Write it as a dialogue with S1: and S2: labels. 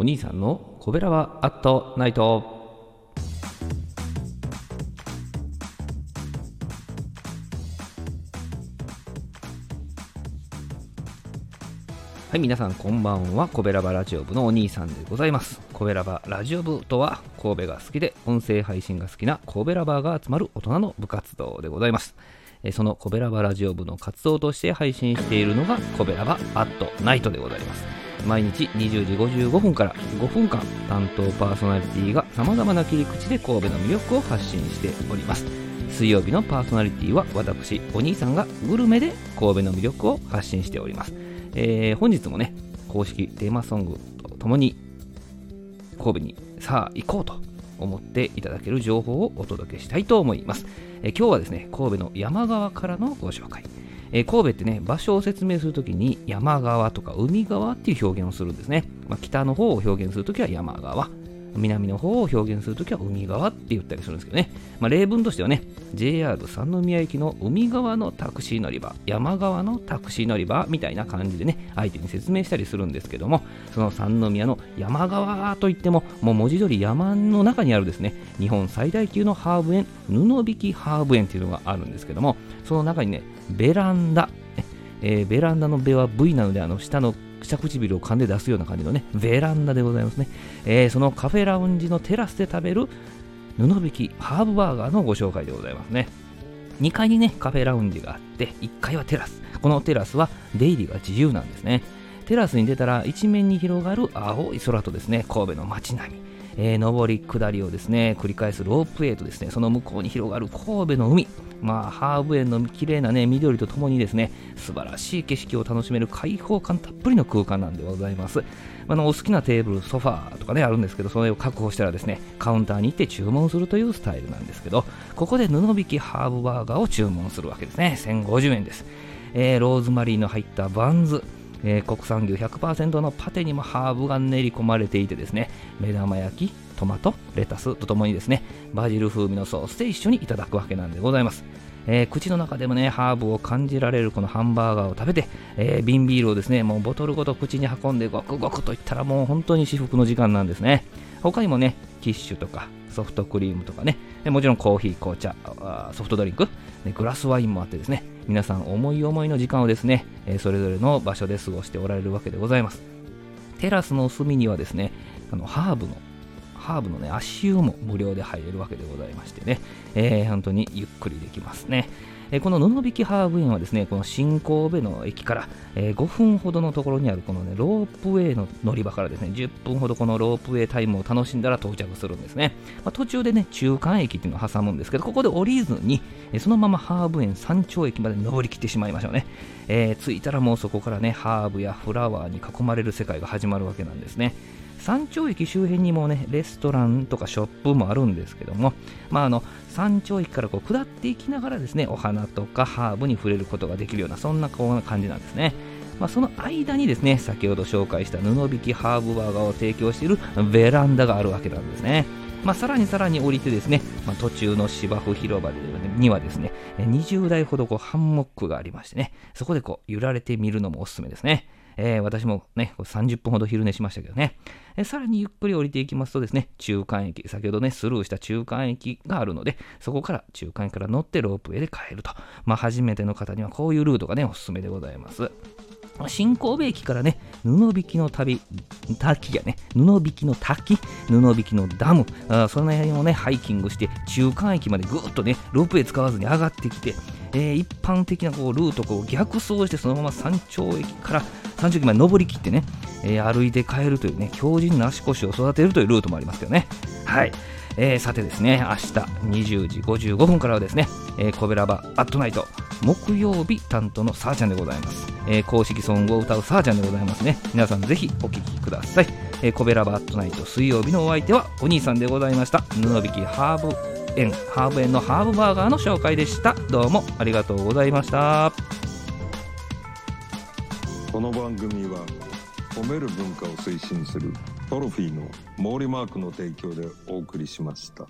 S1: お兄さんのコベラバアットナイトはい、皆さんこんばんは。コベラバラジオ部のお兄さんでございます。コベラバラジオ部とは、神戸が好きで音声配信が好きな神戸ラバーが集まる大人の部活動でございます。えそのコベラバラジオ部の活動として配信しているのが、コベラバアットナイトでございます。毎日20時55分から5分間、担当パーソナリティが様々な切り口で神戸の魅力を発信しております。水曜日のパーソナリティは私、お兄さんがグルメで神戸の魅力を発信しております。えー本日もね、公式テーマソングとともに神戸にさあ行こうと思っていただける情報をお届けしたいと思います。えー今日はですね、神戸の山側からのご紹介。えー神戸ってね、場所を説明するときに山側とか海側っていう表現をするんですね。まあ、北の方を表現するときは山側。南の方を表現するときは海側って言ったりするんですけどね。まあ、例文としてはね、JR 三宮駅の海側のタクシー乗り場、山側のタクシー乗り場みたいな感じでね、相手に説明したりするんですけども、その三宮の山側といっても、もう文字通り山の中にあるですね、日本最大級のハーブ園、布引ハーブ園っていうのがあるんですけども、その中にね、ベランダ、えーベランダのベは V なので、あの下の下唇を噛んで出すような感じのね、ベランダでございますね。えーそのカフェラウンジのテラスで食べる布引きハーブバーガーのご紹介でございますね。2階にね、カフェラウンジがあって、1階はテラス。このテラスは出入りが自由なんですね。テラスに出たら一面に広がる青い空とですね、神戸の街並み。えー上り下りをですね繰り返すロープウェイとですねその向こうに広がる神戸の海まあハーブ園の綺麗なね緑とともにですね素晴らしい景色を楽しめる開放感たっぷりの空間なんでございます。あのお好きなテーブルソファーとかねあるんですけどそれを確保したらですねカウンターに行って注文するというスタイルなんですけどここで布引きハーブバーガーを注文するわけですね。1050円です、えーローズマリーの入ったバンズ。えー国産牛100%のパテにもハーブが練り込まれていてですね目玉焼きトマトレタスとともにですねバジル風味のソースで一緒にいただくわけなんでございます。えー口の中でもねハーブを感じられるこのハンバーガーを食べて、えー瓶ビールをですねもうボトルごと口に運んでゴクゴクといったらもう本当に至福の時間なんですね。他にもねキッシュとかソフトクリームとかねもちろんコーヒー紅茶ソフトドリンクグラスワインもあってですね皆さん思い思いの時間をですね、えそれぞれの場所で過ごしておられるわけでございます。テラスの隅にはですねあのハーブのハーブのね足湯も無料で入れるわけでございましてね、えー本当にゆっくりできますね。えーこの布引きハーブ園はですね、この新神戸の駅から、え5分ほどのところにあるこのね、ロープウェイの乗り場からですね、10分ほどこのロープウェイタイムを楽しんだら到着するんですね。まあ、途中でね、中間駅っていうのを挟むんですけど、ここで降りずに、えそのままハーブ園山頂駅まで登りきってしまいましょうね。えー着いたらもうそこからね、ハーブやフラワーに囲まれる世界が始まるわけなんですね。山頂駅周辺にもね、レストランとかショップもあるんですけども、まあ、あの山頂駅からこう下っていきながらですね、お花とかハーブに触れることができるような、そんなこうな感じなんですね。まあ、その間にですね、先ほど紹介した布引きハーブバーガーを提供しているベランダがあるわけなんですね。まあ、さらにさらに降りてですね、まあ、途中の芝生広場でにはですね、20台ほどこうハンモックがありましてね、そこでこう揺られてみるのもおすすめですね。えー私もね、30分ほど昼寝しましたけどね、えーさらにゆっくり降りていきますとですね、中間駅、先ほどね、スルーした中間駅があるので、そこから中間駅から乗ってロープウェイで帰ると。まあ、初めての方にはこういうルートがね、おすすめでございます。新神戸駅からね、布引きの旅、滝やね、布引きの滝、布引きのダム、あその辺をね、ハイキングして、中間駅までぐーっとね、ロープウェイ使わずに上がってきて、えー一般的なこうルートを逆走して、そのまま山頂駅から山頂駅まで登りきってね、えー歩いて帰るというね、強靭な足腰を育てるというルートもありますけどね。はい。えーさてですね、明日20時55分からはですね、えーコベラバアットナイト、木曜日担当のさーちゃんでございます。えー公式ソングを歌うさーちゃんでございますね。皆さんぜひお聴きください。えーコベラバットナイト水曜日のお相手はお兄さんでございました。布引きハーブ園、ハーブ園のハーブバーガーの紹介でした。どうもありがとうございました。
S2: この番組は褒める文化を推進するトロフィーの毛利マークの提供でお送りしました。